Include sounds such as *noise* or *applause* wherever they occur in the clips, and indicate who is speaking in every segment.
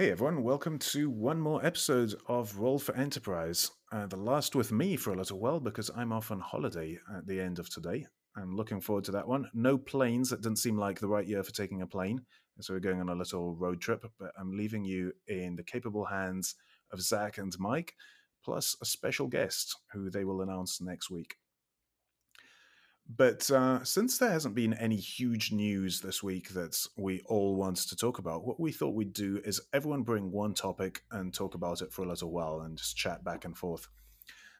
Speaker 1: Hey everyone, welcome to one more episode of Roll for Enterprise. Uh, the last with me for a little while because I'm off on holiday at the end of today. I'm looking forward to that one. No planes, it didn't seem like the right year for taking a plane. So we're going on a little road trip, but I'm leaving you in the capable hands of Zach and Mike, plus a special guest who they will announce next week. But uh, since there hasn't been any huge news this week that we all want to talk about, what we thought we'd do is everyone bring one topic and talk about it for a little while and just chat back and forth.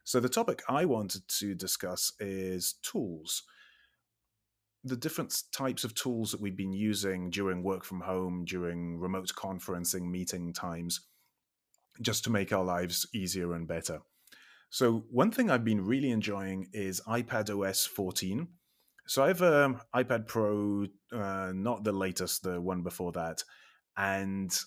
Speaker 1: So, the topic I wanted to discuss is tools. The different types of tools that we've been using during work from home, during remote conferencing meeting times, just to make our lives easier and better. So one thing I've been really enjoying is iPad OS 14. So I have an iPad Pro, uh, not the latest, the one before that, and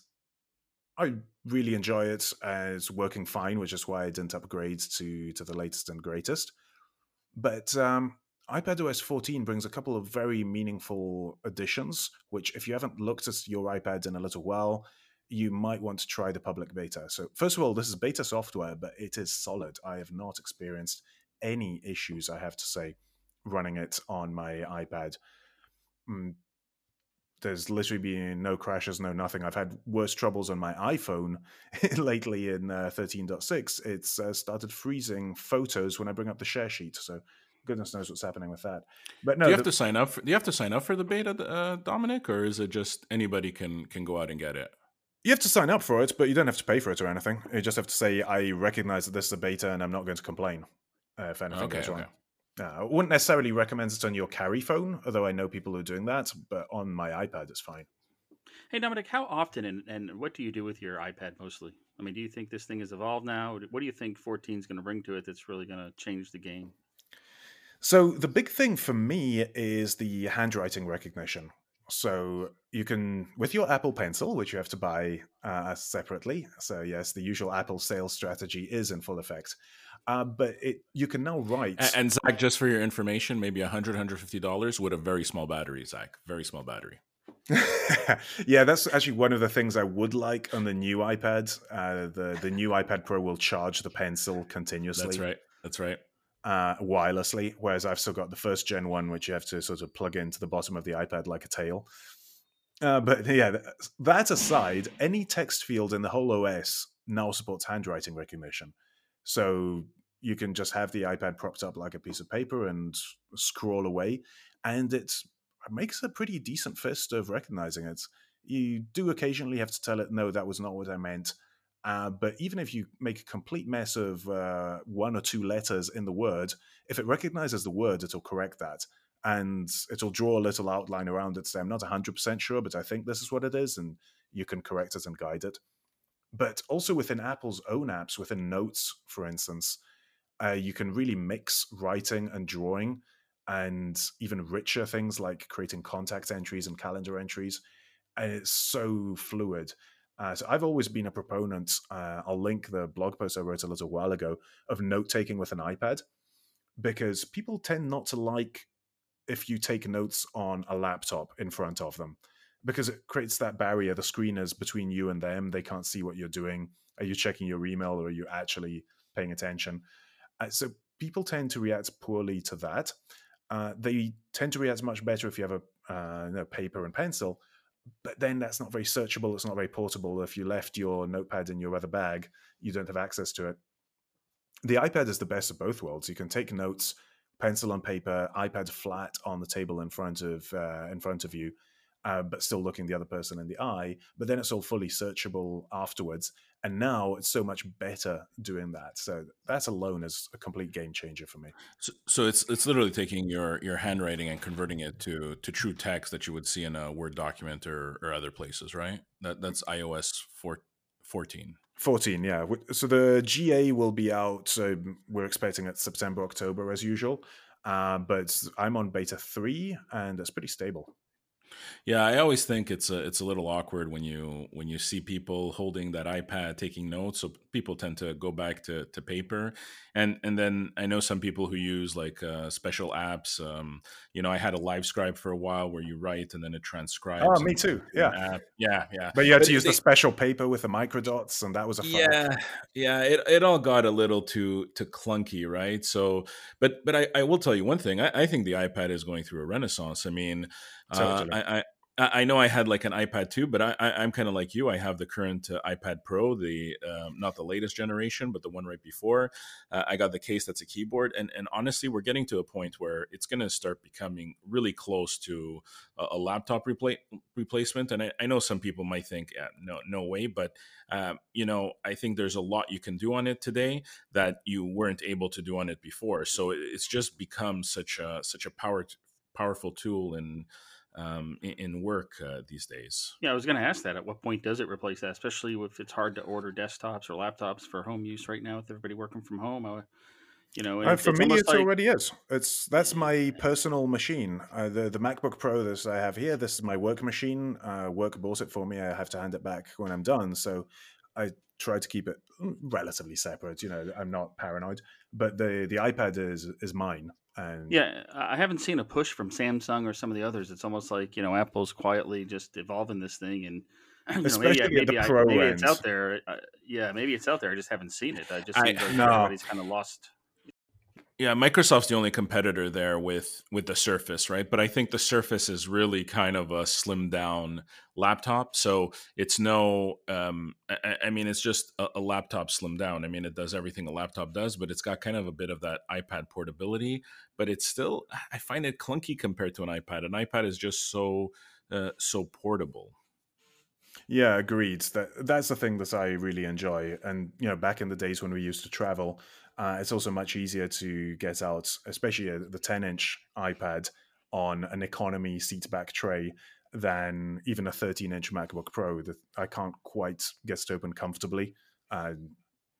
Speaker 1: I really enjoy it. it's working fine, which is why I didn't upgrade to to the latest and greatest. But um, iPad OS 14 brings a couple of very meaningful additions, which if you haven't looked at your iPad in a little while, you might want to try the public beta. So, first of all, this is beta software, but it is solid. I have not experienced any issues, I have to say, running it on my iPad. Mm, there's literally been no crashes, no nothing. I've had worse troubles on my iPhone *laughs* lately in uh, 13.6. It's uh, started freezing photos when I bring up the share sheet. So, goodness knows what's happening with that. But no,
Speaker 2: do you have
Speaker 1: the,
Speaker 2: to sign up? For, do you have to sign up for the beta, uh, Dominic, or is it just anybody can can go out and get it?
Speaker 1: You have to sign up for it, but you don't have to pay for it or anything. You just have to say, I recognize that this is a beta and I'm not going to complain uh, if anything okay, goes wrong. Uh, I wouldn't necessarily recommend it on your carry phone, although I know people who are doing that, but on my iPad, it's fine.
Speaker 3: Hey, Dominic, how often and, and what do you do with your iPad mostly? I mean, do you think this thing has evolved now? What do you think 14 is going to bring to it that's really going to change the game?
Speaker 1: So, the big thing for me is the handwriting recognition. So you can, with your Apple Pencil, which you have to buy uh, separately. So yes, the usual Apple sales strategy is in full effect. Uh, but it you can now write.
Speaker 2: And, and Zach, just for your information, maybe 100 $150 with a very small battery, Zach. Very small battery. *laughs*
Speaker 1: yeah, that's actually one of the things I would like on the new iPad. Uh, the the new iPad Pro will charge the pencil continuously.
Speaker 2: That's right. That's right
Speaker 1: uh, wirelessly, whereas I've still got the first gen one, which you have to sort of plug into the bottom of the iPad like a tail. Uh, but *laughs* yeah, that aside, any text field in the whole OS now supports handwriting recognition. So you can just have the iPad propped up like a piece of paper and scroll away, and it makes a pretty decent fist of recognizing it. You do occasionally have to tell it, no, that was not what I meant. Uh, but even if you make a complete mess of uh, one or two letters in the word, if it recognizes the word, it'll correct that. And it'll draw a little outline around it. Say, I'm not 100% sure, but I think this is what it is. And you can correct it and guide it. But also within Apple's own apps, within Notes, for instance, uh, you can really mix writing and drawing and even richer things like creating contact entries and calendar entries. And it's so fluid. Uh, so I've always been a proponent. Uh, I'll link the blog post I wrote a little while ago of note taking with an iPad because people tend not to like if you take notes on a laptop in front of them because it creates that barrier. The screen is between you and them. They can't see what you're doing. Are you checking your email or are you actually paying attention? Uh, so people tend to react poorly to that. Uh, they tend to react much better if you have a uh, you know, paper and pencil but then that's not very searchable. It's not very portable. If you left your notepad in your other bag, you don't have access to it. The iPad is the best of both worlds. You can take notes, pencil on paper, iPad flat on the table in front of uh, in front of you, uh, but still looking the other person in the eye. But then it's all fully searchable afterwards. And now it's so much better doing that. So that alone is a complete game changer for me.
Speaker 2: So, so it's it's literally taking your your handwriting and converting it to to true text that you would see in a Word document or, or other places, right? That that's iOS 4, 14.
Speaker 1: 14 yeah so the ga will be out so we're expecting it september october as usual uh, but i'm on beta 3 and it's pretty stable
Speaker 2: Yeah, I always think it's a it's a little awkward when you when you see people holding that iPad taking notes. So people tend to go back to, to paper, and and then I know some people who use like uh, special apps. Um, you know, I had a LiveScribe for a while where you write and then it transcribes.
Speaker 1: Oh, me too. Yeah,
Speaker 2: yeah, yeah.
Speaker 1: But you had
Speaker 2: But
Speaker 1: to use the special paper with the microdots, and that was a fun.
Speaker 2: yeah yeah it, it all got a little too too clunky right so but but i, I will tell you one thing I, I think the ipad is going through a renaissance i mean uh, I, I I know I had like an iPad too, but I, I, I'm kind of like you. I have the current uh, iPad Pro, the um, not the latest generation, but the one right before. Uh, I got the case that's a keyboard, and and honestly, we're getting to a point where it's going to start becoming really close to a, a laptop repla- replacement. And I, I know some people might think, yeah, no, no way, but um, you know, I think there's a lot you can do on it today that you weren't able to do on it before. So it, it's just become such a such a power powerful tool in um, in, in work uh, these days.
Speaker 3: Yeah, I was going to ask that. At what point does it replace that? Especially if it's hard to order desktops or laptops for home use right now with everybody working from home. I, you know, and
Speaker 1: Uh, for
Speaker 3: it's
Speaker 1: me,
Speaker 3: almost
Speaker 1: it
Speaker 3: like-
Speaker 1: already is. It's that's my personal machine. Uh, the the MacBook Pro that I have here. This is my work machine. Uh, work bought it for me. I have to hand it back when I'm done. So I try to keep it mm, relatively separate. You know, I'm not paranoid. But the the iPad is is mine. And
Speaker 3: Yeah, I haven't seen a push from Samsung or some of the others. It's almost like you know Apple's quietly just evolving this thing, and *clears throat* you know, maybe,
Speaker 1: Especially
Speaker 3: maybe, I, maybe it's out there. Uh, yeah, maybe it's out there. I just haven't seen it. I just
Speaker 2: I-
Speaker 3: like
Speaker 1: No.
Speaker 3: everybody's kind of lost.
Speaker 2: Yeah, Microsoft's the only competitor there with with the Surface, right? But I think the Surface is really kind of a slimmed down laptop. So it's no, um, I, I mean, it's just a, a laptop slimmed down. I mean, it does everything a laptop does, but it's got kind of a bit of that iPad portability. But it's still, I find it clunky compared to an iPad. An iPad is just so uh, so portable.
Speaker 1: Yeah, agreed. That that's the thing that I really enjoy. And you know, back in the days when we used to travel, uh, it's also much easier to get out, especially the 10-inch iPad on an economy seat back tray than even a 13-inch MacBook Pro. That I can't quite get it open comfortably. Uh,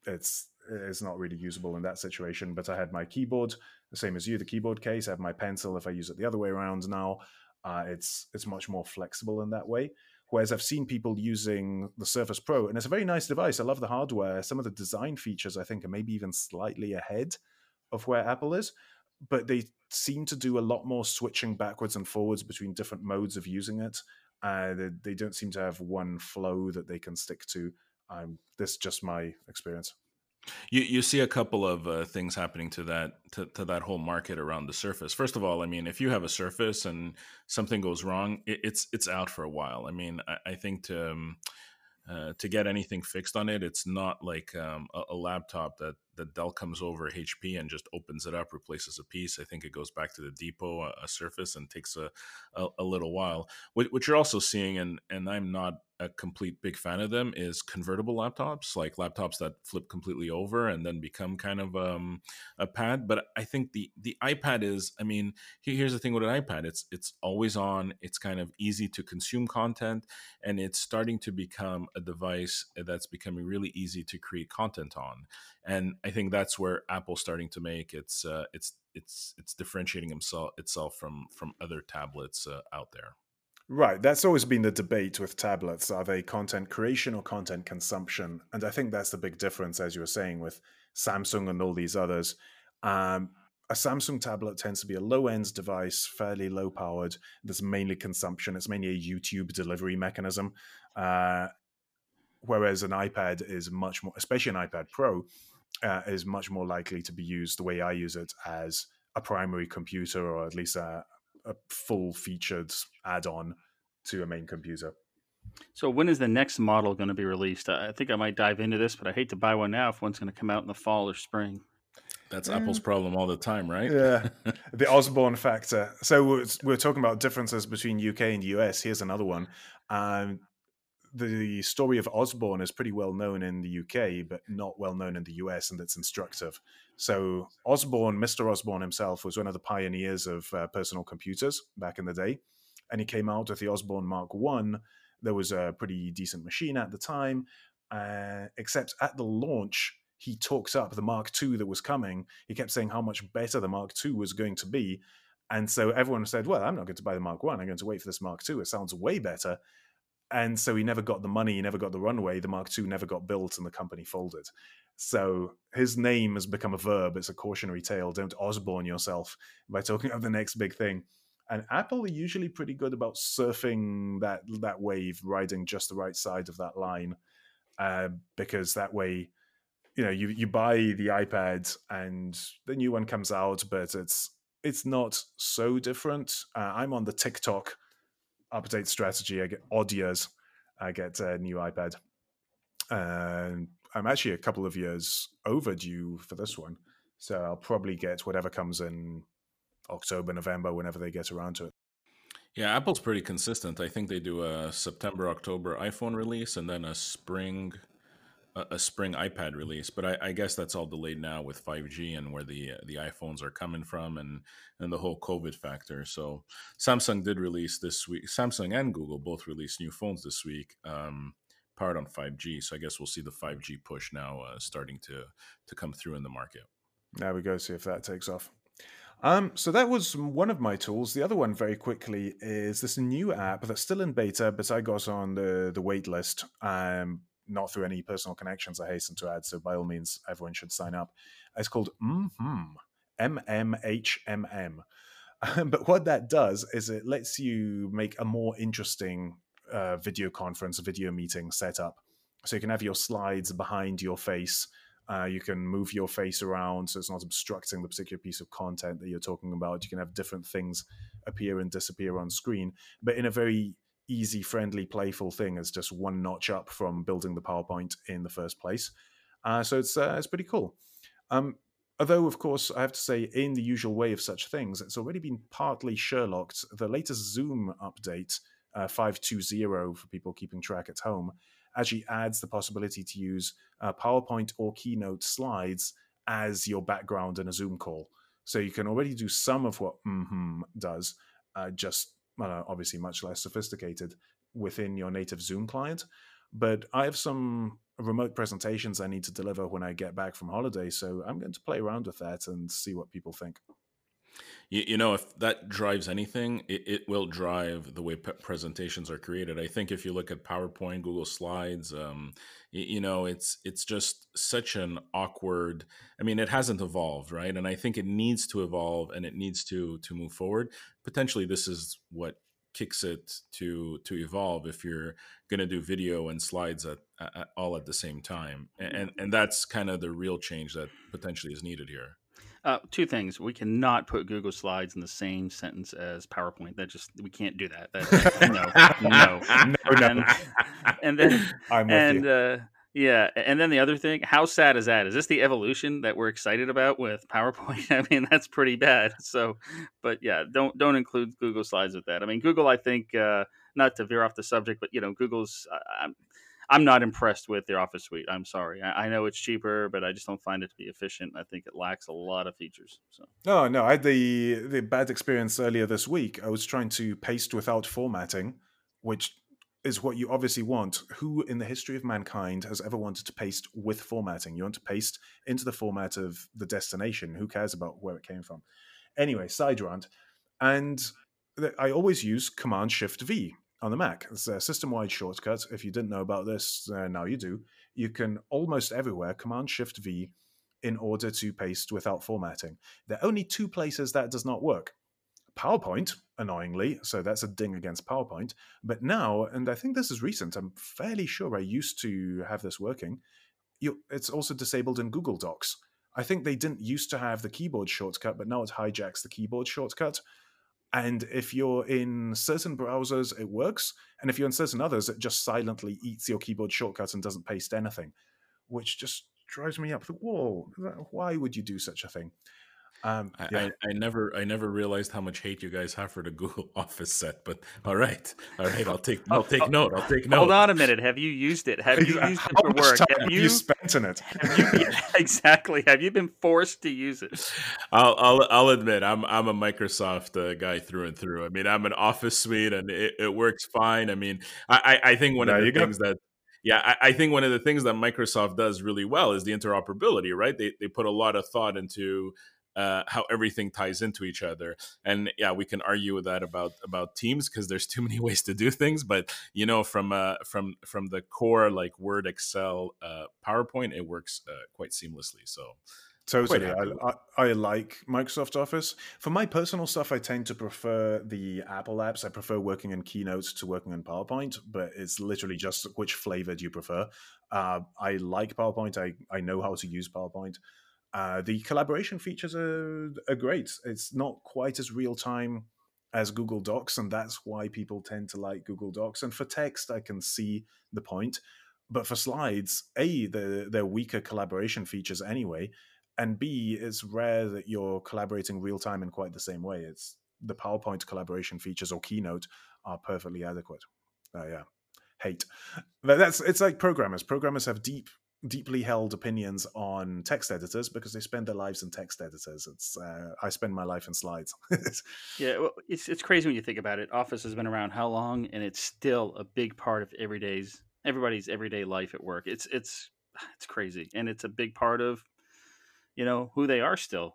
Speaker 1: it's it's not really usable in that situation. But I had my keyboard, the same as you, the keyboard case. I have my pencil. If I use it the other way around now, uh, it's it's much more flexible in that way. Whereas I've seen people using the Surface Pro, and it's a very nice device. I love the hardware. Some of the design features I think are maybe even slightly ahead of where Apple is, but they seem to do a lot more switching backwards and forwards between different modes of using it. Uh, they, they don't seem to have one flow that they can stick to. Um, this is just my experience.
Speaker 2: You you see a couple of uh, things happening to that to, to that whole market around the Surface. First of all, I mean, if you have a Surface and something goes wrong, it, it's it's out for a while. I mean, I, I think to um, uh, to get anything fixed on it, it's not like um, a, a laptop that that Dell comes over HP and just opens it up, replaces a piece. I think it goes back to the depot, a, a Surface, and takes a, a, a little while. What, what you're also seeing, and and I'm not a complete big fan of them is convertible laptops, like laptops that flip completely over and then become kind of um, a pad. But I think the the iPad is. I mean, here's the thing with an iPad: it's it's always on. It's kind of easy to consume content, and it's starting to become a device that's becoming really easy to create content on. And I think that's where Apple's starting to make its uh, it's it's it's differentiating himself itself from from other tablets uh, out there.
Speaker 1: Right. That's always been the debate with tablets. Are they content creation or content consumption? And I think that's the big difference, as you were saying, with Samsung and all these others. Um, a Samsung tablet tends to be a low end device, fairly low powered. There's mainly consumption, it's mainly a YouTube delivery mechanism. Uh, whereas an iPad is much more, especially an iPad Pro, uh, is much more likely to be used the way I use it as a primary computer or at least a, a full featured add on to a main computer.
Speaker 3: So when is the next model going to be released? I I think I might dive into this, but I hate to buy one now if one's going to come out in the fall or spring.
Speaker 2: That's
Speaker 1: Yeah.
Speaker 2: Apple's problem all the time, right?
Speaker 1: Yeah. *laughs* the Osborne factor. So we're, we're talking about differences between UK and US. Here's another one. Um, the story of Osborne is pretty well known in the UK, but not well known in the US, and it's instructive. So Osborne, Mr. Osborne himself, was one of the pioneers of uh, personal computers back in the day, and he came out with the Osborne Mark One. There was a pretty decent machine at the time, uh, except at the launch, he talked up the Mark II that was coming. He kept saying how much better the Mark II was going to be, And so everyone said, well, I'm not going to buy the Mark One. I'm going to wait for this Mark Two. It sounds way better. And so he never got the money, he never got the runway. The Mark II never got built, and the company folded. So his name has become a verb. It's a cautionary tale. Don't Osborne yourself by talking of the next big thing. And Apple are usually pretty good about surfing that that wave, riding just the right side of that line, uh, because that way, you know, you you buy the iPad and the new one comes out, but it's it's not so different. Uh, I'm on the tick-tock update strategy. I get odd years. I get a new iPad, and I'm actually a couple of years overdue for this one. So I'll probably get whatever comes in October, November, whenever they get around to it.
Speaker 2: Yeah, Apple's pretty consistent. I think they do a September, October iPhone release and then a spring a, spring iPad release, but I, I, guess that's all delayed now with 5G and where the the iPhones are coming from and and the whole COVID factor. So Samsung did release this week. Samsung and Google both released new phones this week, um, powered on 5G. So I guess we'll see the 5G push now uh, starting to to come through in the market.
Speaker 1: There we go. See if that takes off. Um, so that was one of my tools. The other one, very quickly, is this new app that's still in beta, but I got on the the wait list. Um, not through any personal connections, I hasten to add. So by all means, everyone should sign up. It's called MMHM, M-M-H-M-M. *laughs* but what that does is it lets you make a more interesting uh, video conference, video meeting setup. So you can have your slides behind your face. Uh, you can move your face around so it's not obstructing the particular piece of content that you're talking about. You can have different things appear and disappear on screen, but in a very easy, friendly, playful thing as just one notch up from building the PowerPoint in the first place. Uh, so it's uh, it's pretty cool. Um, although, of course, I have to say, in the usual way of such things, it's already been partly Sherlocked. The latest Zoom update, uh, 520 for people keeping track at home, actually adds the possibility to use uh, PowerPoint or Keynote slides as your background in a Zoom call. So you can already do some of what mm-hmm does, uh, just obviously much less sophisticated within your native Zoom client. But I have some remote presentations I need to deliver when I get back from holiday, so I'm going to play around with that and see what people think.
Speaker 2: You, you know, if that drives anything, it, it will drive the way presentations are created. I think if you look at PowerPoint, Google Slides, um, you, you know, it's it's just such an awkward. I mean, it hasn't evolved, right? And I think it needs to evolve and it needs to to move forward. Potentially, this is what kicks it to to evolve if you're going to do video and slides at, at, all at the same time and and that's kind of the real change that potentially is needed here
Speaker 3: uh, two things. We cannot put Google Slides in the same sentence as PowerPoint. That just we can't do that. that no, no, *laughs* no, no. And, and then *laughs* I'm and. Uh, yeah, and then the other thing, how sad is that? Is this the evolution that we're excited about with PowerPoint? *laughs* I mean, that's pretty bad. So, but yeah, don't don't include Google Slides with that. I mean, Google, I think, uh, not to veer off the subject, but you know, Google's. Uh, I'm not impressed with their Office suite. I'm sorry. I, I, know it's cheaper, but I just don't find it to be efficient. I think it lacks a lot of features. So.
Speaker 1: No, no. I had the the bad experience earlier this week. I was trying to paste without formatting, which is what you obviously want. Who in the history of mankind has ever wanted to paste with formatting? You want to paste into the format of the destination. Who cares about where it came from? Anyway, side rant. And I always use Command Shift V on the Mac. It's a system wide shortcut. If you didn't know about this, uh, now you do. You can almost everywhere Command Shift V in order to paste without formatting. There are only two places that does not work. PowerPoint, annoyingly, so that's a ding against PowerPoint. But now, and I think this is recent, I'm fairly sure I used to have this working. You, it's also disabled in Google Docs. I think they didn't used to have the keyboard shortcut, but now it hijacks the keyboard shortcut. And if you're in certain browsers, it works. And if you're in certain others, it just silently eats your keyboard shortcut and doesn't paste anything, which just drives me up. the wall. why would you do such a thing?
Speaker 2: Um, yeah. I, I, never I never realized how much hate you guys have for the *laughs* Google Office set, but all right, all right, I'll take I'll take note. I'll take note.
Speaker 3: Hold on a minute. Have you used it? Have you *laughs* used it for work?
Speaker 1: Have you, you spent in it?
Speaker 3: You, *laughs* exactly. Have you been forced to use it?
Speaker 2: I'll I'll, I'll admit I'm I'm a Microsoft uh, guy through and through. I mean I'm an Office suite and it, it works fine. I mean I I think one of the things go. that yeah, I, I, think one of the things that Microsoft does really well is the interoperability, right? They they put a lot of thought into uh, how everything ties into each other. And yeah, we can argue with that about about teams because there's too many *laughs* ways to do things. But you know, from uh, from from the core like Word, Excel, uh, PowerPoint, it works uh, quite seamlessly. So
Speaker 1: Totally. I, I, I, like Microsoft Office. For my personal stuff, I tend to prefer the Apple apps. I prefer working in Keynote to working in PowerPoint, but it's literally just which flavor do you prefer. Uh, I like PowerPoint. I, I know how to use PowerPoint. Uh, the collaboration features are, are great. It's not quite as real time as Google Docs, and that's why people tend to like Google Docs. And for text, I can see the point. But for slides, A, they're, they're weaker collaboration features anyway and B, it's rare that you're collaborating real time in quite the same way. It's the PowerPoint collaboration features or Keynote are perfectly adequate. Uh, yeah, hate. But that's it's like programmers. Programmers have deep, deeply held opinions on text editors because they spend their lives in text editors. It's uh, I spend my life in slides. *laughs*
Speaker 3: yeah, well, it's it's crazy when you think about it. Office has been around how long, and it's still a big part of everyday's everybody's everyday life at work. It's it's *sighs* it's crazy, and it's a big part of you know who they are still.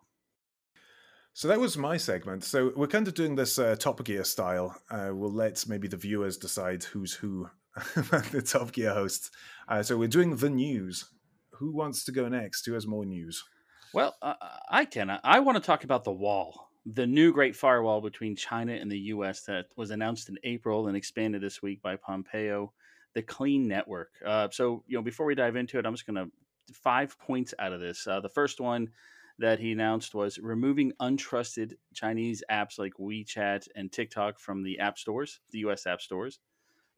Speaker 1: So that was my segment. So we're kind of doing this uh, Top Gear style. Uh, we'll let maybe the viewers decide who's who, *laughs* the Top Gear hosts. Uh, so we're doing the news. Who wants to go next? Who has more news?
Speaker 3: Well, uh, I can. I want to talk about the wall, the new Great Firewall between China and the U.S. that was announced in April and expanded this week by Pompeo. The Clean Network. Uh, so, you know, before we dive into it, I'm just going to five points out of this. Uh, the first one that he announced was removing untrusted Chinese apps like WeChat and TikTok from the app stores, the US app stores.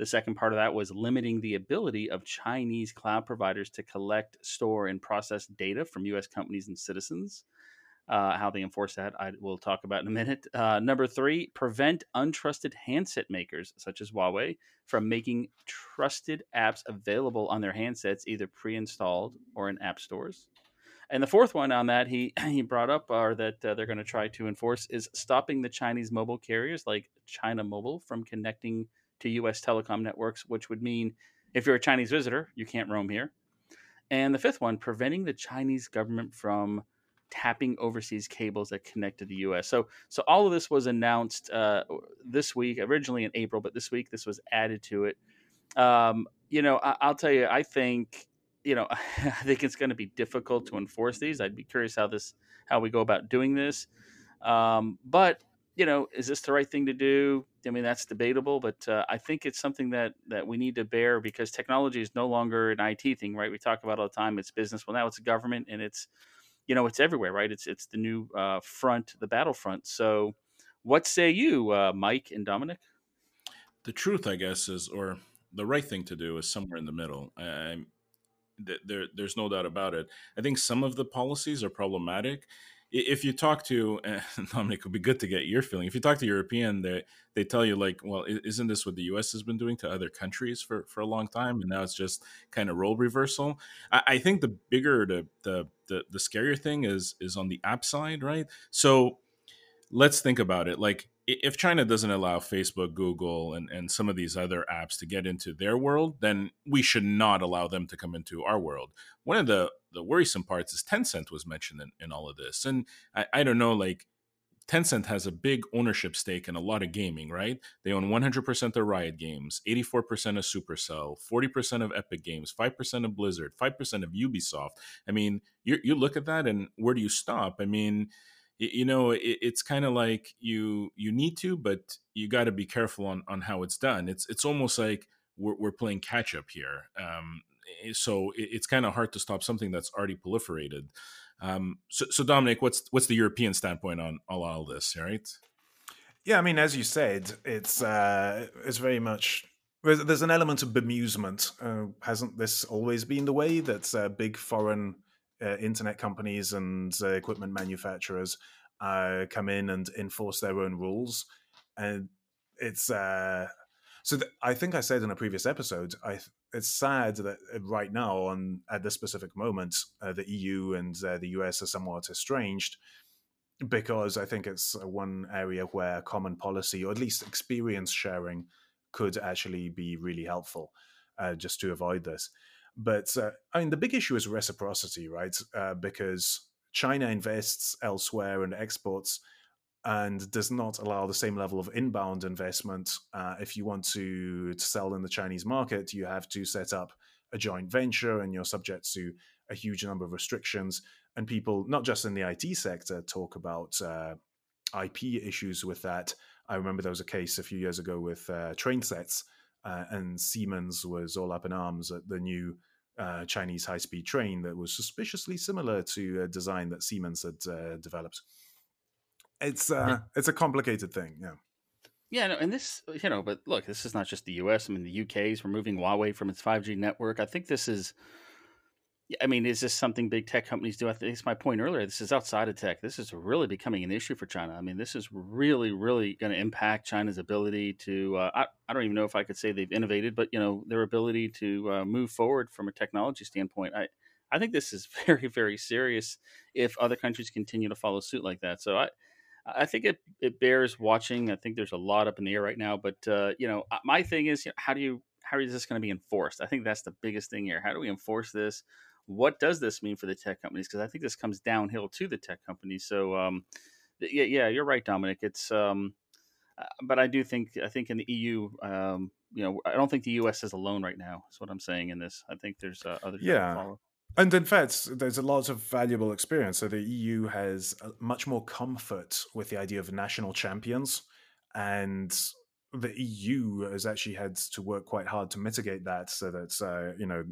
Speaker 3: The second part of that was limiting the ability of Chinese cloud providers to collect, store, and process data from US companies and citizens. Uh, how they enforce that, I will talk about in a minute. Uh, number three, prevent untrusted handset makers such as Huawei from making trusted apps available on their handsets, either pre-installed or in app stores. And the fourth one on that he *clears throat* he brought up are that uh, they're going to try to enforce is stopping the Chinese mobile carriers like China Mobile from connecting to U.S. telecom networks, which would mean if you're a Chinese visitor, you can't roam here. And the fifth one, preventing the Chinese government from tapping overseas cables that connect to the U.S. So, so all of this was announced uh, this week, originally in April, but this week this was added to it. Um, you know, I, will tell you, I think, you know, *laughs* I think it's going to be difficult to enforce these. I'd be curious how this, how we go about doing this. Um, but you know, is this the right thing to do? I mean, that's debatable, but uh, I think it's something that that we need to bear because technology is no longer an IT thing, right? We talk about all the time. It's business. Well, now it's government, and it's you know it's everywhere, right? It's it's the new uh, front, the battlefront. So, what say you, uh, Mike and Dominic?
Speaker 2: The truth, I guess, is or the right thing to do is somewhere in the middle. I, there, there's no doubt about it. I think some of the policies are problematic if you talk to eh, *laughs* Dominic, it would be good to get your feeling. If you talk to European, they they tell you like, well, isn't this what the U.S. has been doing to other countries for for a long time, and now it's just kind of role reversal. I, I think the bigger the, the the the scarier thing is is on the app side, right? So let's think about it. Like if China doesn't allow Facebook, Google, and, and some of these other apps to get into their world, then we should not allow them to come into our world. One of the, the worrisome parts is Tencent was mentioned in, in all of this. And I, I don't know, like Tencent has a big ownership stake in a lot of gaming, right? They own 100% of Riot Games, 84% of Supercell, 40% of Epic Games, 5% of Blizzard, 5% of Ubisoft. I mean, you, you look at that and where do you stop? I mean, you know it, it's kind of like you you need to but you got to be careful on on how it's done. It's it's almost like we're, we're playing catch up here um, eh, so it, it's kind of hard to stop something that's already proliferated. Um, so, so dominic what's what's the european standpoint on all, all this right?
Speaker 1: Yeah i mean as you said it's uh it's very much there's, there's an element of bemusement uh, hasn't this always been the way that uh, big foreign uh, internet companies and uh, equipment manufacturers uh, come in and enforce their own rules, and it's uh, so. Th- I think I said in a previous episode, I it's sad that uh, right now, on at this specific moment, uh, the EU and the US are somewhat estranged because I think it's one area where common policy or at least experience sharing could actually be really helpful, just to avoid this. But uh, I mean, the big issue is reciprocity, right? Uh, because China invests elsewhere and exports and does not allow the same level of inbound investment. Uh, if you want to, to sell in the Chinese market, you have to set up a joint venture and you're subject to a huge number of restrictions. And people, not just in the IT sector, talk about uh, IP issues with that. I remember there was a case a few years ago with uh, train sets, uh, and Siemens was all up in arms at the new uh, Chinese high speed train that was suspiciously similar to a design that Siemens had uh, developed. It's uh, it's a complicated thing, yeah.
Speaker 3: Yeah, no, and this, you know, but look, this is not just the U.S. I mean, the UK is removing Huawei from its 5G network. I think this is I mean, is this something big tech companies do? I think it's my point earlier. This is outside of tech. This is really becoming an issue for China. I mean, this is really, really going to impact China's ability to. Uh, I, I don't even know if I could say they've innovated, but you know, their ability to uh, move forward from a technology standpoint. I, I think this is *laughs* very, very serious if other countries continue to follow suit like that. So I, I think it, it bears watching. I think there's a lot up in the air right now, but uh, you know, my thing is, you know, how do you how is this going to be enforced? I think that's the biggest thing here. How do we enforce this? What does this mean for the tech companies? Because I think this comes downhill to the tech companies. So, um, yeah, yeah, you're right, Dominic. It's, um, uh, but I do think I think in the EU, um, you know, I don't think the US is alone right now. Is what I'm saying in this. I think there's uh, others.
Speaker 1: Yeah. And in fact, there's a lot of valuable experience. So the EU has much more comfort with the idea of national champions, and the EU has actually had to work quite hard to mitigate that, so that uh, you know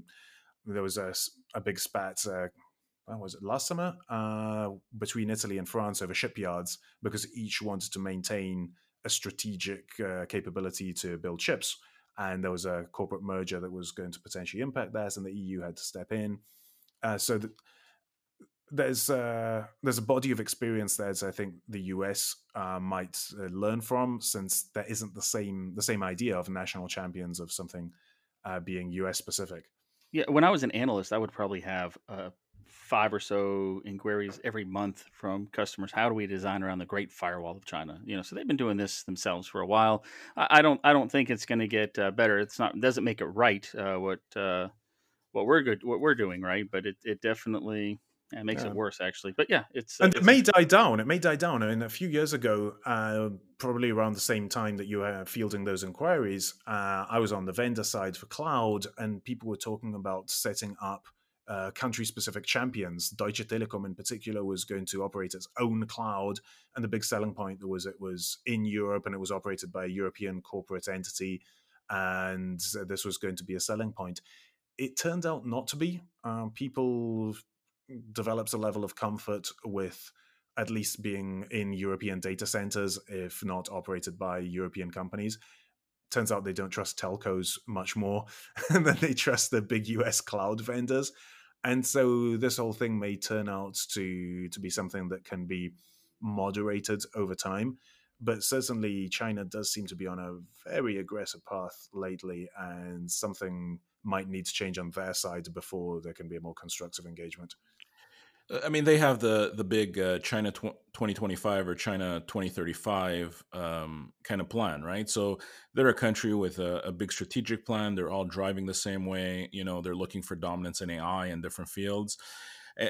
Speaker 1: there was a, a big spat. Uh, when was it last summer uh, between Italy and France over shipyards because each wanted to maintain a strategic uh, capability to build ships, and there was a corporate merger that was going to potentially impact that, and the EU had to step in. Uh, so th- there's uh, there's a body of experience there that I think the US uh, might uh, learn from, since there isn't the same the same idea of national champions of something uh, being US specific.
Speaker 3: Yeah, when I was an analyst, I would probably have uh, five or so inquiries every month from customers. How do we design around the Great Firewall of China? You know, so they've been doing this themselves for a while. I, I don't, I don't think it's going to get uh, better. It's not, doesn't make it right uh, what uh, what we're good, what we're doing right, but it, it definitely it makes yeah. it worse, actually. But yeah, it's
Speaker 1: uh, and it may die down. It may die down. I mean, a few years ago, uh, probably around the same time that you were fielding those inquiries, uh, I was on the vendor side for cloud, and people were talking about setting up uh, country-specific champions. Deutsche Telekom, in particular, was going to operate its own cloud, and the big selling point was it was in Europe and it was operated by a European corporate entity, and this was going to be a selling point. It turned out not to be. Uh, people develops a level of comfort with at least being in European data centers, if not operated by European companies. Turns out they don't trust telcos much more *laughs* than they trust the big US cloud vendors. And so this whole thing may turn out to to be something that can be moderated over time. But certainly China does seem to be on a very aggressive path lately, and something might need to change on their side before there can be a more constructive engagement.
Speaker 2: I mean, they have the the big uh, China tw- 2025 or China 2035 um, kind of plan, right? So they're a country with a, a, big strategic plan. They're all driving the same way. You know, they're looking for dominance in AI in different fields. Uh,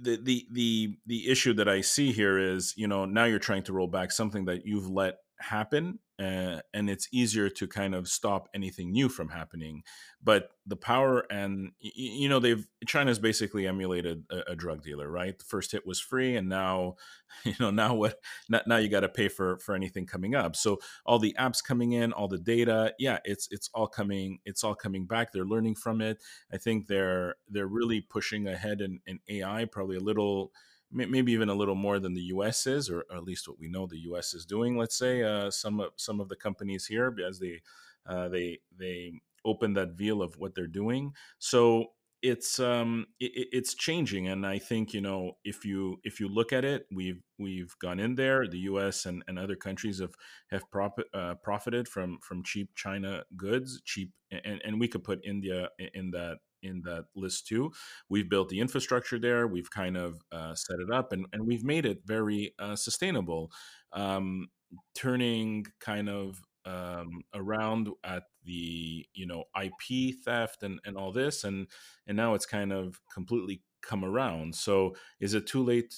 Speaker 2: the, the the the issue that I see here is, you know, now you're trying to roll back something that you've let happen uh, and it's easier to kind of stop anything new from happening but the power and you know they've china's basically emulated a, a, drug dealer right? The first hit was free and now *laughs* you know now what now you got to pay for for anything coming up. So all the apps coming in all the data yeah it's it's all coming it's all coming back. They're learning from it. I think they're they're really pushing ahead in, in ai probably a little maybe even a little more than the U.S. is, or, at least what we know the U.S. is doing. Let's say uh, some of some of the companies here, as they uh, they they open that veil of what they're doing. So it's um it, it's changing and i think you know if you if you look at it we've we've gone in there the us and, and other countries have have profit, uh, profited from from cheap china goods cheap and and we could put india in that in that list too. We've built the infrastructure there. We've kind of uh, set it up, and and we've made it very uh, sustainable, um, turning kind of um, around at the you know IP theft and and all this, and and now it's kind of completely come around. So is it too late?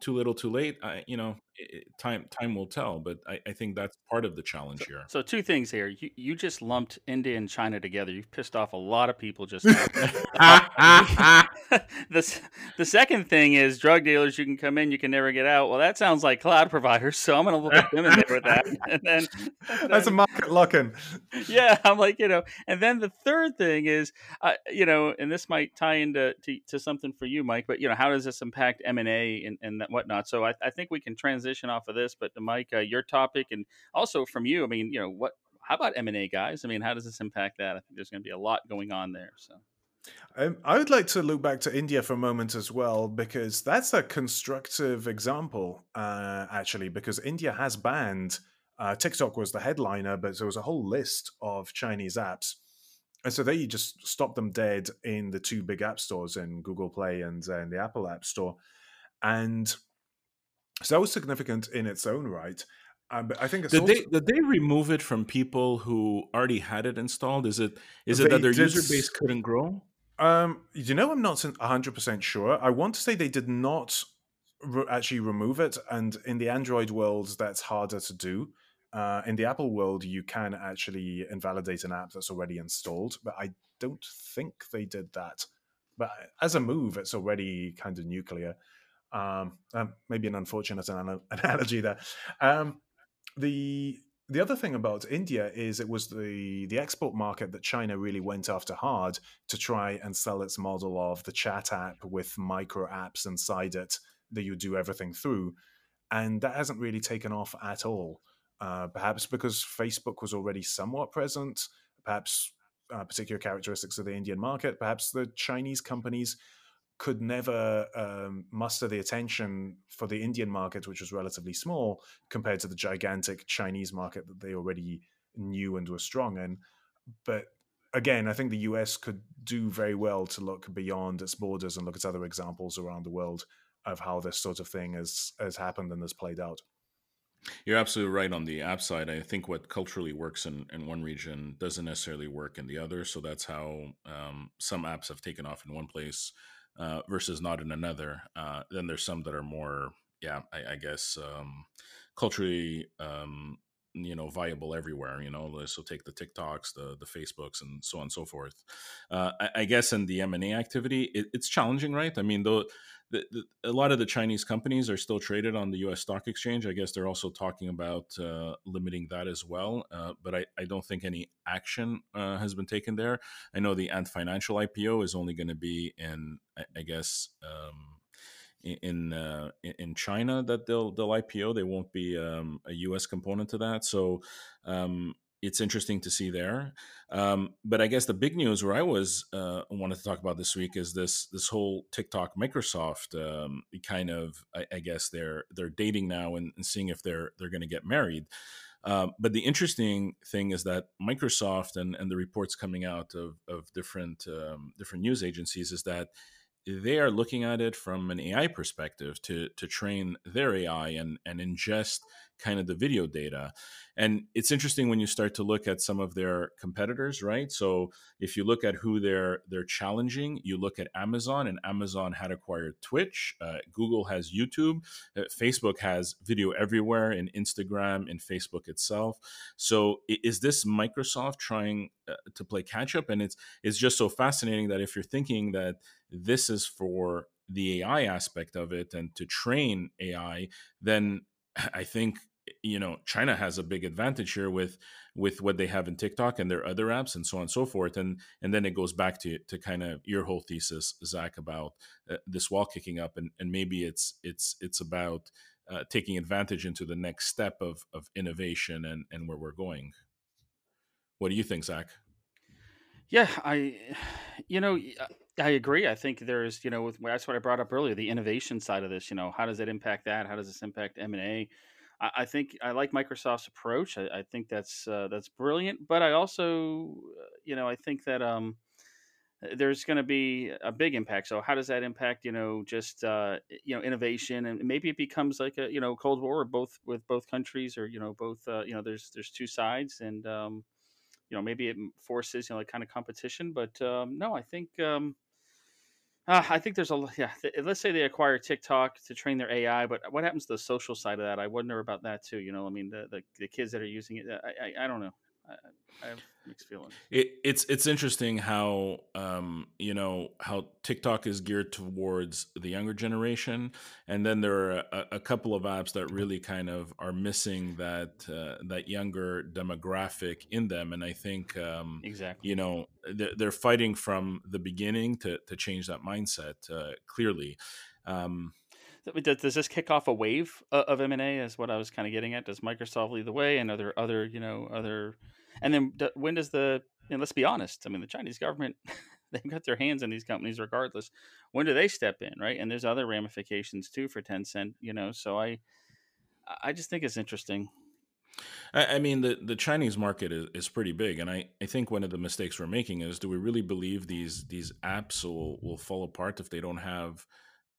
Speaker 2: Too little, too late. I, you know, time time will tell but I, I, think that's part of the challenge
Speaker 3: so,
Speaker 2: here.
Speaker 3: so two things here you, you just lumped india and china together you've pissed off a lot of people just *laughs* *laughs* *laughs* the, the second thing is drug dealers you can come in you can never get out well that sounds like cloud *laughs* providers so i'm going to look at them in there with that *laughs* and then,
Speaker 1: and that's a market lock-in
Speaker 3: yeah i'm like you know and then the third thing is uh, you know and this might tie into to, to, something for you mike but you know how does this impact m&a and, and whatnot so I, I think we can transition off of this, but to Mike, uh, your topic, and also from you. I mean, you know, what? How about M and A guys? I mean, how does this impact that? I think there's going to be a lot going on there. So.
Speaker 1: Um, I would like to look back to India for a moment as well, because that's a constructive example, uh, actually, because India has banned, uh, TikTok was the headliner, but there was a whole list of Chinese apps. And so they just stopped them dead in the two big app stores in Google Play and uh, in the Apple App Store. And so that was significant in its own right. Um, but I think
Speaker 2: did
Speaker 1: also,
Speaker 2: they did they remove it from people who already had it installed? Is it is it that their did, user base couldn't grow?
Speaker 1: Um, you know, I'm not 100 percent sure. I want to say they did not re- actually remove it, and in the Android world, that's harder to do. Uh, in the Apple world, you can actually invalidate an app that's already installed, but I don't think they did that. But as a move, it's already kind of nuclear. Um, um, maybe an unfortunate *laughs* analogy there. Um, the the other thing about India is it was the the export market that China really went after hard to try and sell its model of the chat app with micro apps inside it that you do everything through, and that hasn't really taken off at all. Uh, perhaps because Facebook was already somewhat present, perhaps uh, particular characteristics of the Indian market, perhaps the Chinese companies could never um, muster the attention for the Indian market, which was relatively small compared to the gigantic Chinese market that they already knew and were strong in. But again, I think the US could do very well to look beyond its borders and look at other examples around the world of how this sort of thing has has happened and has played out.
Speaker 2: You're absolutely right on the app side. I think what culturally works in, in one region doesn't necessarily work in the other. So that's how um, some apps have taken off in one place uh, versus not in another. Uh, then there's some that are more, yeah, I, I guess um, culturally, um, you know, viable everywhere. You know, so take the TikToks, the the Facebooks, and so on and so forth. Uh, I, I, guess in the M and A activity, it, it's challenging, right? I mean, though. The, the, a lot of the Chinese companies are still traded on the U.S. stock exchange. I guess they're also talking about uh, limiting that as well. Uh, but I, I, don't think any action uh, has been taken there. I know the Ant Financial IPO is only going to be in I, I guess um, in uh, in China that they'll they'll IPO. They won't be um, a U.S. component to that. So um, it's interesting to see there. Um, but I guess the big news where I was uh, wanted to talk about this week is this this whole TikTok Microsoft um, kind of I, I, guess they're they're dating now and, and seeing if they're they're going to get married. Uh, but the interesting thing is that Microsoft and, and the reports coming out of, of different um, different news agencies is that they are looking at it from an AI perspective to to train their AI and and ingest kind of the video data. And it's interesting when you start to look at some of their competitors, right? So if you look at who they're they're challenging, you look at Amazon, and Amazon had acquired Twitch. Uh, Google has YouTube. Uh, Facebook has video everywhere in Instagram and Facebook itself. So is this Microsoft trying uh, to play catch up? And it's it's just so fascinating that if you're thinking that this is for the AI aspect of it and to train AI, then *clears throat* I think you know China has a big advantage here with with what they have in TikTok and their other apps and so on and so forth. And and then it goes back to to kind of your whole thesis, Zach, about uh, this wall kicking up, and and maybe it's it's it's about uh, taking advantage into the next step of of innovation and and where we're going. What do you think, Zach?
Speaker 3: Yeah, I, you know, I agree. I think there's, you know, with, that's what I brought up earlier, the innovation side of this. You know, how does it impact that? How does this impact M and A? I, think I like Microsoft's approach. I, I think that's uh, that's brilliant. But I also, uh, you know, I think that um, there's going to be a big impact. So how does that impact, you know, just uh, you know innovation and maybe it becomes like a you know Cold War both with both countries or you know both uh, you know there's there's two sides and um, you know maybe it forces you know like kind of competition. But um, no, I think um, uh, I think there's a yeah. Let's say they acquire TikTok to train their AI, but what happens to the social side of that? I wonder about that too. You know, I mean, the the, the kids that are using it, I, I, I don't know. I, I have mixed feelings.
Speaker 2: It, it's it's interesting how um, you know how TikTok is geared towards the younger generation, and then there are a, a couple of apps that really kind of are missing that uh, that younger demographic in them, and I think um,
Speaker 3: exactly
Speaker 2: you know they're, they're, fighting from the beginning to to change that mindset uh, clearly. Um,
Speaker 3: does this kick off a wave of M and A? Is what I was kind of getting at. Does Microsoft lead the way, and other other you know other, and then when does the and let's be honest, I mean the Chinese government *laughs* they've got their hands in these companies regardless. When do they step in, right? And there's other ramifications too for Tencent, you know. So I I just think it's interesting.
Speaker 2: I, mean, the, the Chinese market is, is pretty big, and I, I think one of the mistakes we're making is: do we really believe these these apps will, will fall apart if they don't have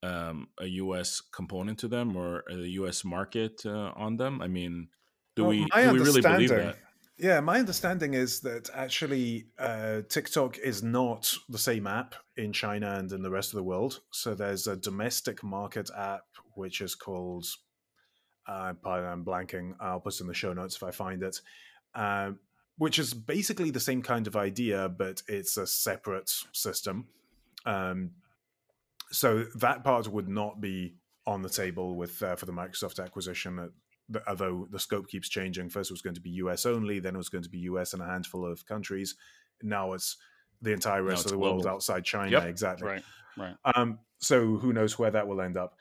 Speaker 2: um, a U.S. component to them or a U.S. market uh, on them? I mean, do well, we do we really believe that?
Speaker 1: Yeah, my understanding is that actually uh, TikTok is not the same app in China and in the rest of the world. So there's a domestic market app which is called. Uh, I'm blanking. I'll put it in the show notes if I find it. Uh, which is basically the same kind of idea, but it's a separate system. Um, so that part would not be on the table with uh, for the Microsoft acquisition. Uh, although the scope keeps changing, first it was going to be US only, then it was going to be US and a handful of countries. Now it's the entire rest of the global. world outside China. Yep. Exactly.
Speaker 3: Right. Right.
Speaker 1: Um, so who knows where that will end up?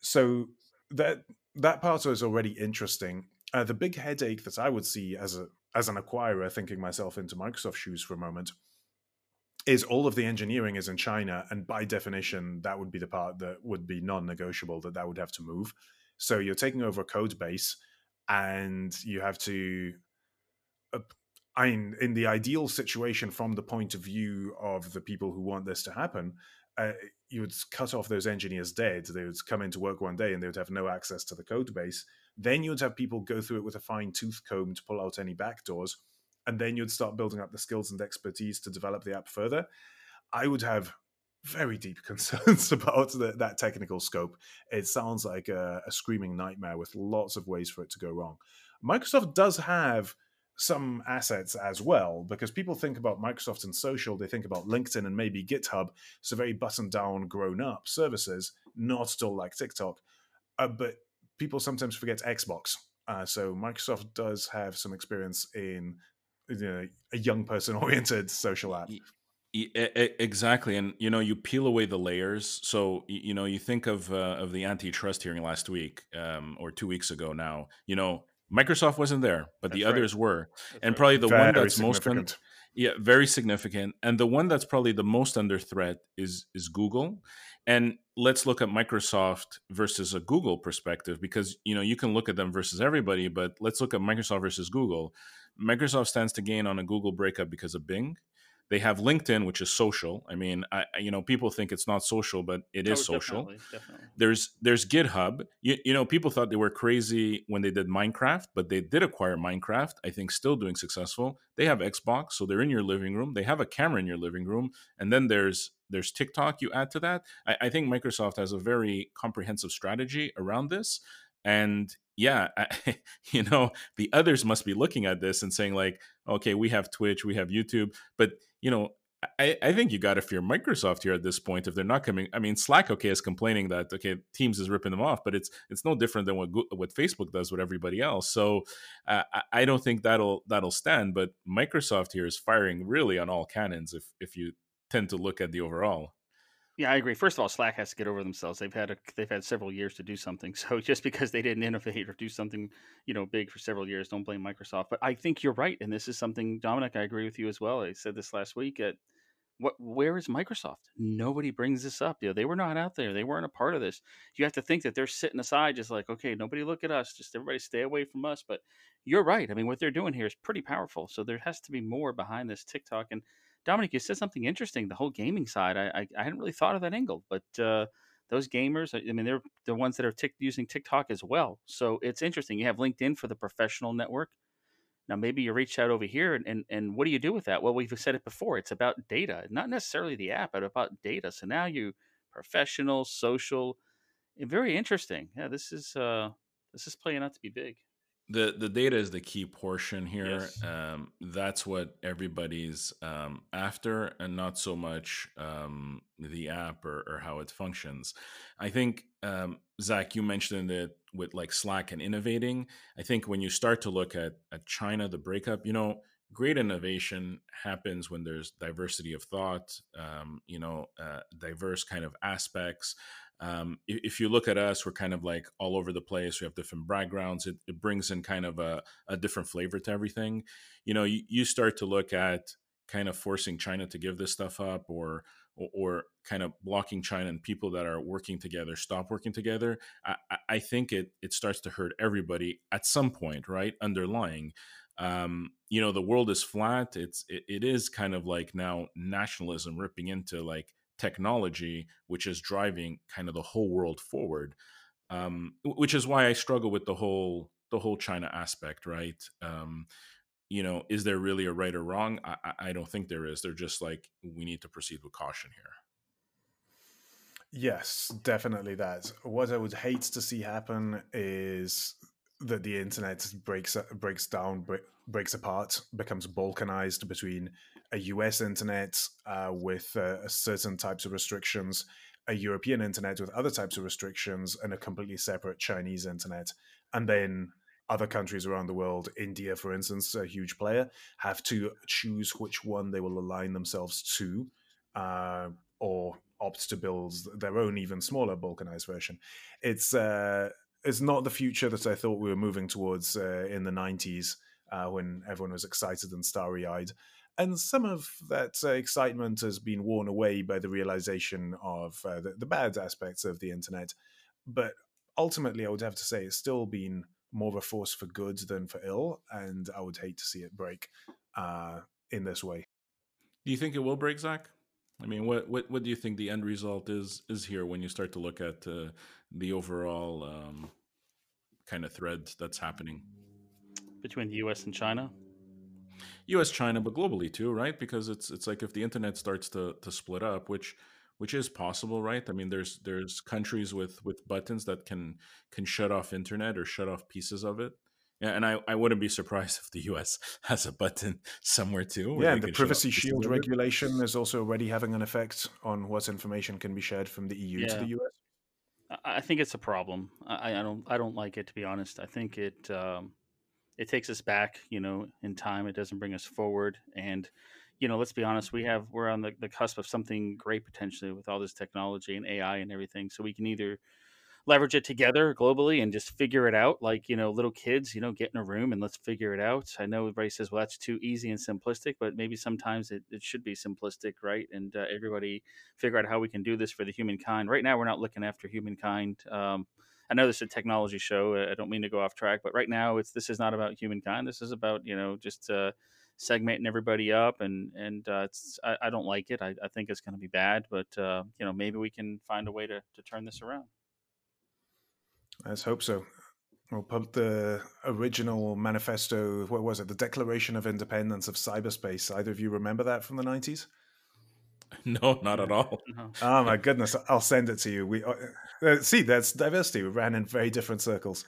Speaker 1: So that that part is already interesting. Uh, the big headache that I would see as a as an acquirer, thinking myself into Microsoft shoes for a moment, is all of the engineering is in China, and by definition, that would be the part that would be non-negotiable that that would have to move. So you're taking over a code base, and you have to. Uh, I mean, in the ideal situation, from the point of view of the people who want this to happen, uh, you would cut off those engineers dead. They would come into work one day and they would have no access to the code base. Then you would have people go through it with a fine tooth comb to pull out any backdoors and then you'd start building up the skills and expertise to develop the app further. I would have very deep *laughs* concerns about the, that technical scope. It sounds like a, a, screaming nightmare with lots of ways for it to go wrong. Microsoft does have some assets as well because people think about Microsoft and social, they think about LinkedIn and maybe GitHub. So very buttoned down, grown up services, not at all like TikTok. Uh, but people sometimes forget Xbox. Uh, so Microsoft does have some experience in you know, a young person *laughs* oriented social app.
Speaker 2: Exactly, and you know, you peel away the layers. So you know, you think of uh, of the antitrust hearing last week um, or two weeks ago. Now, you know, Microsoft wasn't there, but that's the right. others were, that's and right. probably the Very one that's most un- yeah, very significant. And the one that's probably the most under threat is is Google. And let's look at Microsoft versus a Google perspective because you know you can look at them versus everybody, but let's look at Microsoft versus Google. Microsoft stands to gain on a Google breakup because of Bing. They have LinkedIn, which is social. I mean, I, you know, people think it's not social, but it is oh, social. Definitely, definitely. There's there's GitHub. You, you know, people thought they were crazy when they did Minecraft, but they did acquire Minecraft. I think still doing successful. They have Xbox, so they're in your living room. They have a camera in your living room, and then there's there's TikTok. You add to that. I, I think Microsoft has a very comprehensive strategy around this, and yeah, I, *laughs* you know, the others must be looking at this and saying like, okay, we have Twitch, we have YouTube, but you know, I, I think you got to fear Microsoft here at this point if they're not coming. I mean, Slack, okay, is complaining that okay, Teams is ripping them off, but it's it's no different than what what Facebook does with everybody else. So uh, I don't think that'll that'll stand. But Microsoft here is firing really on all cannons if if you tend to look at the overall.
Speaker 3: Yeah, I agree. First of all, Slack has to get over themselves. They've had a, they've had several years to do something. *laughs* So just because they didn't innovate or do something, you know, big for several years, don't blame Microsoft. But I think you're right, and this is something, Dominic. I agree with you as well. I said this last week. At what, where is Microsoft? Nobody brings this up. You know, they were not out there. They weren't a part of this. You have to think that they're sitting aside, just like, okay, nobody look at us. Just everybody stay away from us. But you're right. I mean, what they're doing here is pretty powerful. So there has to be more behind this TikTok and Dominic, you said something interesting. The whole gaming side, I I, I hadn't really thought of that angle, but uh, those gamers, I mean, they're the ones that are tic- using TikTok as well. So it's interesting. You have LinkedIn for the professional network. Now, maybe you reach out over here, and, and, and what do you do with that? Well, we've said it before. It's about data, not necessarily the app, but about data. So now you professional, social, and very interesting. Yeah, this is uh, this is playing out to be big
Speaker 2: the the data is the key portion here. Yes. Um, that's what everybody's um, after, and not so much um, the app or, or, how it functions. I think um, Zach, you mentioned it with like Slack and innovating. I think when you start to look at at China, the breakup, you know, great innovation happens when there's diversity of thought. Um, you know, uh, diverse kind of aspects um, if, if, you look at us, we're kind of like all over the place. We have different backgrounds. It, it brings in kind of a, a, different flavor to everything. You know, you, you, start to look at kind of forcing China to give this stuff up or, or, or kind of blocking China and people that are working together stop working together. I, I think it, it starts to hurt everybody at some point, right? Underlying. Um, you know, the world is flat. It's, it, it is kind of like now nationalism ripping into like, technology, which is driving kind of the whole world forward. Um, which is why I struggle with the whole the whole China aspect, right? Um, you know, is there really a right or wrong? I, I don't think there is. They're just like we need to proceed with caution here.
Speaker 1: Yes, definitely that. What I would hate to see happen is that the internet breaks breaks down, breaks apart, becomes balkanized between a US internet uh, with uh, certain types of restrictions, a European internet with other types of restrictions, and a completely separate Chinese internet. And then other countries around the world, India, for instance, a huge player, have to choose which one they will align themselves to uh, or opt to build their own even smaller balkanized version. It's uh, it's not the future that I thought we were moving towards uh, in the 90s uh, when everyone was excited and starry eyed and some of that uh, excitement has been worn away by the realization of uh, the, the, bad aspects of the internet. But ultimately, I would have to say it's still been more of a force for good than for ill, and I would hate to see it break uh, in this way.
Speaker 2: Do you think it will break, Zach? I mean, what, what what do you think the end result is is here when you start to look at uh, the overall um, kind of thread that's happening
Speaker 3: between the U.S. and China?
Speaker 2: U.S. China, but globally too, right? Because it's it's like if the internet starts to to split up, which which is possible, right? I mean, there's there's countries with with buttons that can can shut off internet or shut off pieces of it. Yeah, and I, I wouldn't be *laughs* surprised if the U.S. *laughs* has a button somewhere too.
Speaker 1: Yeah, and the privacy shield regulation is also already having an effect on what information can be shared from the EU yeah. to the U.S.
Speaker 3: I think it's a problem. I, I, don't I don't like it to be honest. I think it um, it takes us back, you know, in time. It doesn't bring us forward. And, you know, let's be honest, we have we're on the, the cusp of something great potentially with all this technology and AI and everything. So we can either leverage it together globally and just figure it out like you know little kids you know get in a room and let's figure it out i know everybody says well that's too easy and simplistic but maybe sometimes it, it should be simplistic right and uh, everybody figure out how we can do this for the humankind right now we're not looking after humankind um, I know this is a technology show. I don't mean to go off track, but right now it's this is not about humankind. This is about you know just uh, segmenting everybody up, and and uh, it's I, I, don't like it. I, I think it's going to be bad, but uh, you know maybe we can find a way to to turn this around.
Speaker 1: Let's hope so. We'll the original manifesto. What was it? The Declaration of Independence of Cyberspace. Either of you remember that from the nineties? *laughs*
Speaker 2: No, not at all.
Speaker 1: No. Oh my goodness! I'll send it to you. We uh, uh, see that's diversity. We ran in very different circles.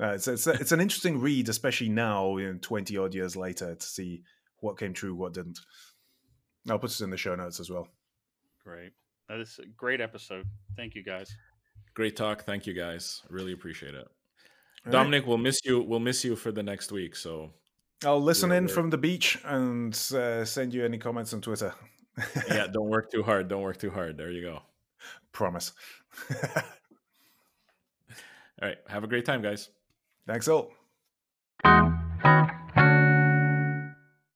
Speaker 1: Uh, it's it's, it's an interesting read, especially now, you know, twenty odd years later, to see what came true, what didn't. I'll put it in the show notes as well.
Speaker 3: Great. That is a great episode. Thank you, guys.
Speaker 2: Great talk. Thank you, guys. Really appreciate it. All Dominic, right. we'll miss you. We'll miss you for the next week. So
Speaker 1: I'll listen in from the beach and uh, send you any comments on Twitter
Speaker 2: yeah, *laughs* don't work too hard. Don't work too hard. There you go.
Speaker 1: Promise. *laughs*
Speaker 2: all right. Have a great time, guys.
Speaker 1: Thanks all.